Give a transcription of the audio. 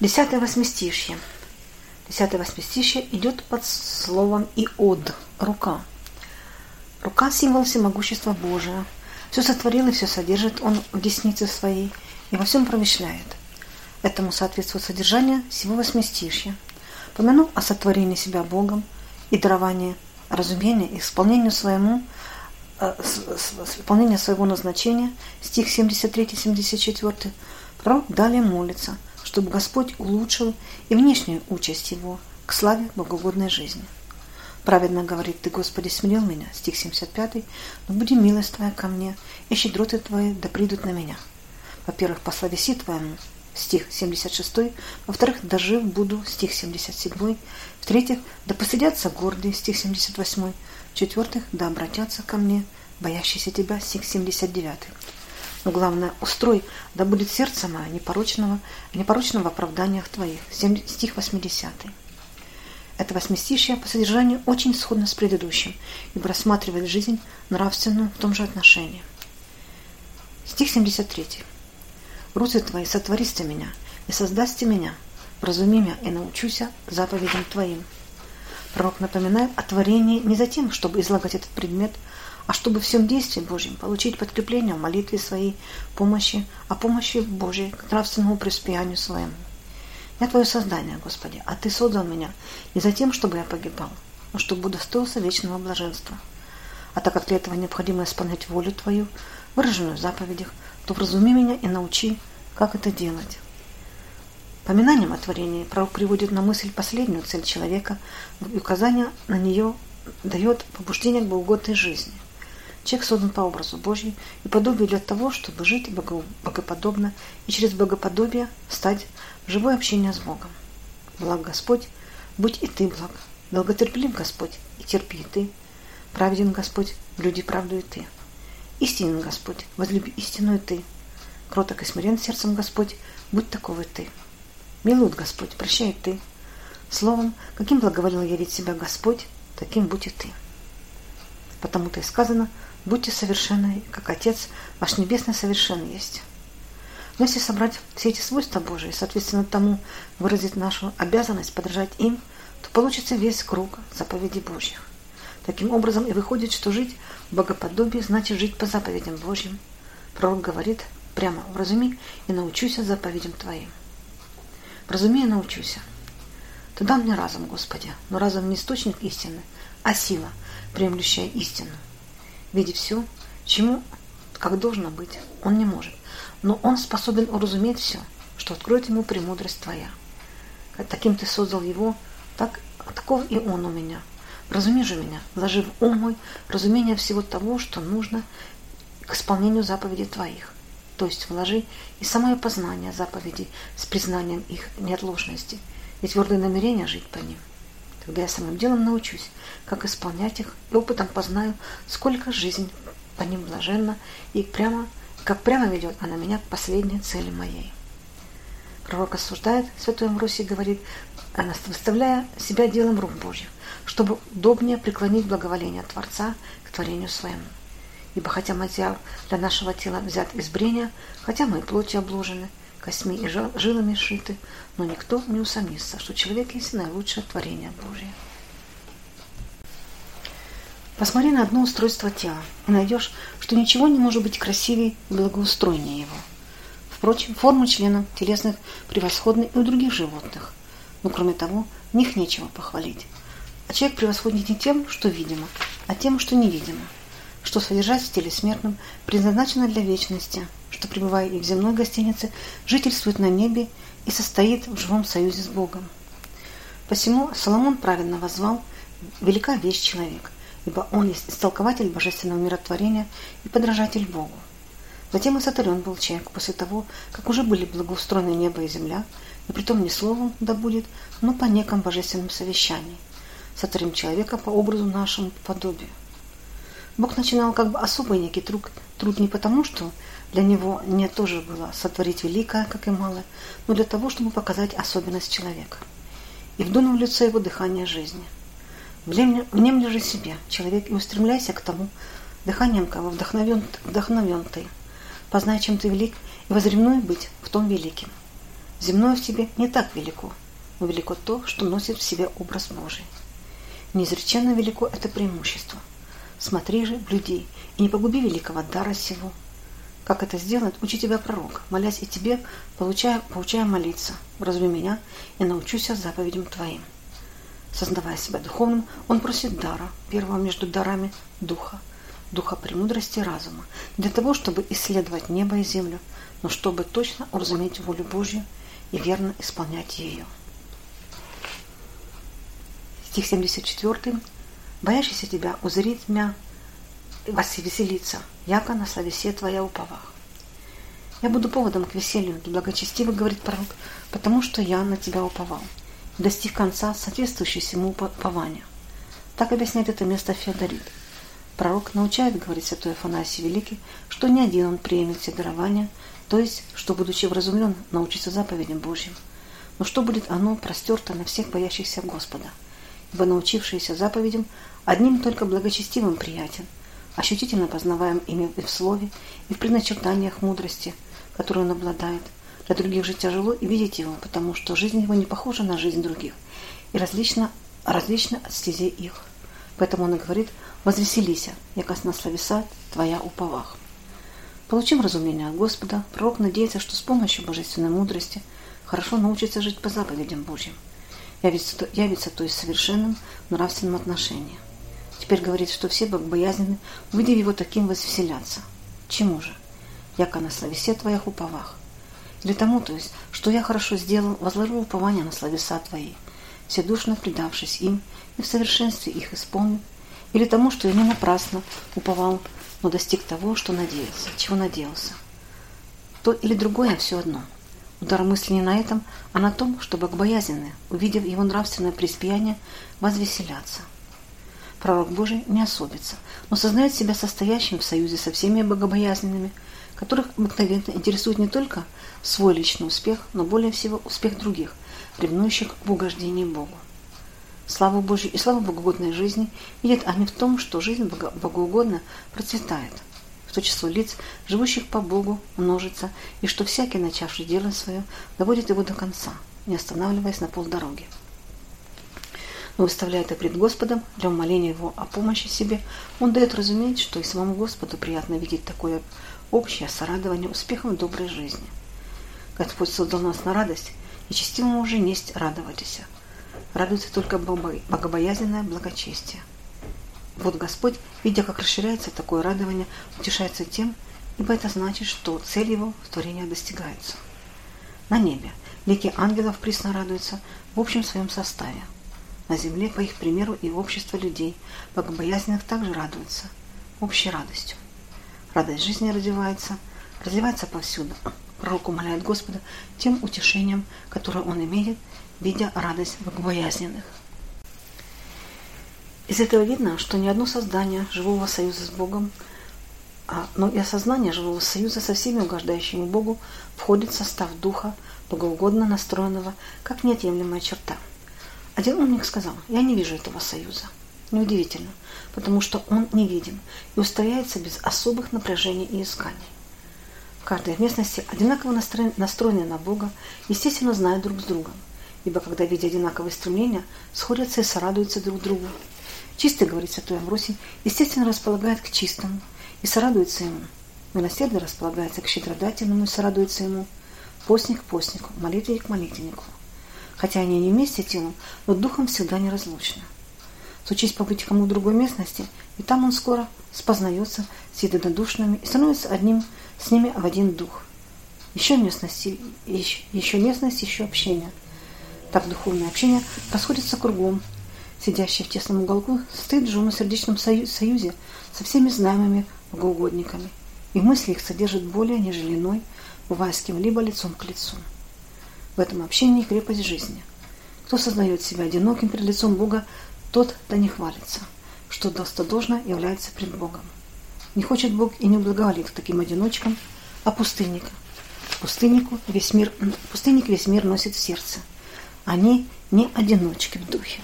Десятое восьмистишье. Десятое восьмистишье идет под словом «иод» – «рука». Рука – символ всемогущества Божия. Все сотворил и все содержит Он в деснице своей и во всем промышляет. Этому соответствует содержание всего восьмистишья. Помянув о сотворении себя Богом и даровании разумения и исполнению своему, э, исполнению своего назначения, стих 73-74, пророк далее молится – чтобы Господь улучшил и внешнюю участь его к славе богоугодной жизни. Праведно говорит ты, Господи, смирил меня, стих 75, но буди милость Твоя ко мне, и щедроты Твои да придут на меня. Во-первых, по словеси Твоему, стих 76, во-вторых, дожив буду, стих 77, в-третьих, да посадятся гордые, стих 78, в-четвертых, да обратятся ко мне, боящиеся Тебя, стих 79. Но главное, устрой, да будет сердце мое непорочного, непорочного в оправданиях Твоих. Стих 80. Это восьмистишье по содержанию очень сходно с предыдущим, ибо рассматривает жизнь нравственную в том же отношении. Стих 73. «Руцы Твои сотвористы меня, и создасте меня, вразуми меня и научуся заповедям Твоим». Пророк напоминает о творении не за тем, чтобы излагать этот предмет – а чтобы всем действии Божьем получить подкрепление в молитве своей помощи, о помощи Божьей к нравственному преуспеянию своему. Я Твое создание, Господи, а Ты создал меня не за тем, чтобы я погибал, но чтобы удостоился вечного блаженства. А так как для этого необходимо исполнять волю Твою, выраженную в заповедях, то вразуми меня и научи, как это делать. Поминанием о творении пророк приводит на мысль последнюю цель человека и указание на нее дает побуждение к богоугодной жизни. Человек создан по образу Божьему и подобию для того, чтобы жить богоподобно и через богоподобие стать в живое общение с Богом. Благ Господь, будь и ты благ. Долготерпелив Господь, и терпи и ты. Праведен Господь, люди правду и ты. Истинен Господь, возлюби истину и ты. Кроток и смирен сердцем Господь, будь таковы ты. Милует Господь, прощай ты. Словом, каким благоволил явить себя Господь, таким будь и ты. Потому-то и сказано – Будьте совершенны, как Отец ваш Небесный совершен есть. Но если собрать все эти свойства Божии, соответственно тому выразить нашу обязанность подражать им, то получится весь круг заповедей Божьих. Таким образом и выходит, что жить в богоподобии значит жить по заповедям Божьим. Пророк говорит прямо «вразуми и научуся заповедям Твоим». «Вразуми и научуся». Ты дал мне разум, Господи, но разум не источник истины, а сила, приемлющая истину видеть все, чему, как должно быть, он не может. Но он способен уразуметь все, что откроет ему премудрость твоя. Таким ты создал его, так, таков и он у меня. Разуми же меня, вложи в ум мой разумение всего того, что нужно к исполнению заповедей твоих. То есть вложи и самое познание заповедей с признанием их неотложности и твердое намерение жить по ним. Тогда я самым делом научусь, как исполнять их, и опытом познаю, сколько жизнь по ним блаженна, и прямо, как прямо ведет она меня к последней цели моей. Пророк осуждает, святой Амвросий говорит, выставляя себя делом рук Божьих, чтобы удобнее преклонить благоволение Творца к творению своему. Ибо хотя материал для нашего тела взят из брения, хотя мы и плотью обложены, костьми и жилами шиты, но никто не усомнится, что человек есть наилучшее творение Божие. Посмотри на одно устройство тела и найдешь, что ничего не может быть красивее и благоустроеннее его. Впрочем, форма членов телесных превосходны и у других животных, но кроме того, в них нечего похвалить. А человек превосходнее не тем, что видимо, а тем, что невидимо, что содержать в теле смертном предназначено для вечности, что, пребывая и в земной гостинице, жительствует на небе и состоит в живом союзе с Богом. Посему Соломон правильно возвал «велика вещь человек», ибо он есть истолкователь божественного миротворения и подражатель Богу. Затем и сотворен был человек после того, как уже были благоустроены небо и земля, и притом не словом да будет, но по неком божественным совещаниям. Сотворим человека по образу нашему подобию. Бог начинал как бы особый некий труд, труд не потому, что для него не тоже было сотворить великое, как и малое, но для того, чтобы показать особенность человека. И вдунул в лицо его дыхание жизни. Внемли же себе, человек, и устремляйся к тому, дыханием кого вдохновен, вдохновен ты. Познай, чем ты велик, и возревнуй быть в том великим. Земное в тебе не так велико, но велико то, что носит в себе образ Божий. Неизреченно велико это преимущество. Смотри же в людей и не погуби великого дара сего. Как это сделать, учи тебя пророк, молясь и тебе, получая, получая молиться. Вразуми меня и научусь заповедям твоим. Сознавая себя духовным, он просит дара, первого между дарами – духа, духа премудрости разума, для того, чтобы исследовать небо и землю, но чтобы точно уразуметь волю Божью и верно исполнять ее. Стих 74. «Боящийся тебя узрит меня, вас веселиться, яко на славесе твоя уповах». Я буду поводом к веселью, благочестиво говорит пророк, потому что я на тебя уповал, достиг конца, соответствующий всему упованию. Так объясняет это место Феодорит. Пророк научает, говорит святой Афанасий Великий, что не один он примет все дарования, то есть, что, будучи вразумлен, научится заповедям Божьим. Но что будет оно простерто на всех боящихся Господа? Ибо научившиеся заповедям одним только благочестивым приятен, ощутительно познаваем ими и в слове, и в предначертаниях мудрости, которую он обладает. Для других же тяжело и видеть его, потому что жизнь его не похожа на жизнь других и различна, различна от стезей их. Поэтому он и говорит «Возвеселися, яка на слависа твоя уповах». Получив разумение от Господа, пророк надеется, что с помощью божественной мудрости хорошо научится жить по заповедям Божьим, явится, явится то есть совершенным нравственным отношением. Теперь говорит, что все богобоязненны, увидев его таким, возвеселятся. Чему же? Яко на словесе твоих уповах. Или тому, то есть, что я хорошо сделал, возложу упование на словеса твои, вседушно предавшись им и в совершенстве их исполнил, или тому, что я не напрасно уповал но достиг того, что надеялся, чего надеялся. То или другое все одно. Удар мысли не на этом, а на том, что богобоязненные, увидев его нравственное преиспияние, возвеселятся. Пророк Божий не особится, но сознает себя состоящим в союзе со всеми богобоязненными, которых обыкновенно интересует не только свой личный успех, но более всего успех других, ревнующих в угождении Богу. Славу Божью и славу богоугодной жизни видят они в том, что жизнь богоугодно процветает, в то число лиц, живущих по Богу, множится, и что всякий, начавший дело свое, доводит его до конца, не останавливаясь на полдороги. Но выставляя это пред Господом для умоления Его о помощи себе, Он дает разуметь, что и самому Господу приятно видеть такое общее сорадование успехом доброй жизни. Господь создал нас на радость, и честивому уже несть радоваться радуется только богобоязненное благочестие. Вот Господь, видя, как расширяется такое радование, утешается тем, ибо это значит, что цель его в творении достигается. На небе лики ангелов присно радуются в общем своем составе. На земле, по их примеру, и общество людей, богобоязненных, также радуются общей радостью. Радость жизни развивается, развивается повсюду. Пророк умоляет Господа тем утешением, которое он имеет – видя радость богобоязненных. Из этого видно, что ни одно создание живого союза с Богом, а, но и осознание живого союза со всеми угождающими Богу входит в состав духа, богоугодно настроенного, как неотъемлемая черта. Один умник сказал, я не вижу этого союза. Неудивительно, потому что он невидим и устрояется без особых напряжений и исканий. В местности одинаково настроена на Бога, естественно, знает друг с другом – ибо когда, видя одинаковые стремления, сходятся и сорадуются друг другу. Чистый, говорит святой Амвросий, естественно располагает к чистому и сорадуется ему. Милосердный располагается к щедродательному и сорадуется ему. Постник к постнику, молитвенник к молитвеннику. Хотя они не вместе телом, но духом всегда неразлучны. Случись побыть кому в другой местности, и там он скоро спознается с единодушными и становится одним с ними в один дух. Еще местность, еще, еще местность, еще общение – так духовное общение расходится кругом. Сидящий в тесном уголку стоит в женно-сердечном союзе со всеми знаемыми богоугодниками, и мысли их содержат более, нежели иной, бывая с кем-либо лицом к лицу. В этом общении крепость жизни. Кто сознает себя одиноким перед лицом Бога, тот да не хвалится, что достодолжно является пред Богом. Не хочет Бог и не благоволит таким одиночкам, а пустынника. Пустыннику весь мир, пустынник весь мир носит в сердце – они не одиночки в духе.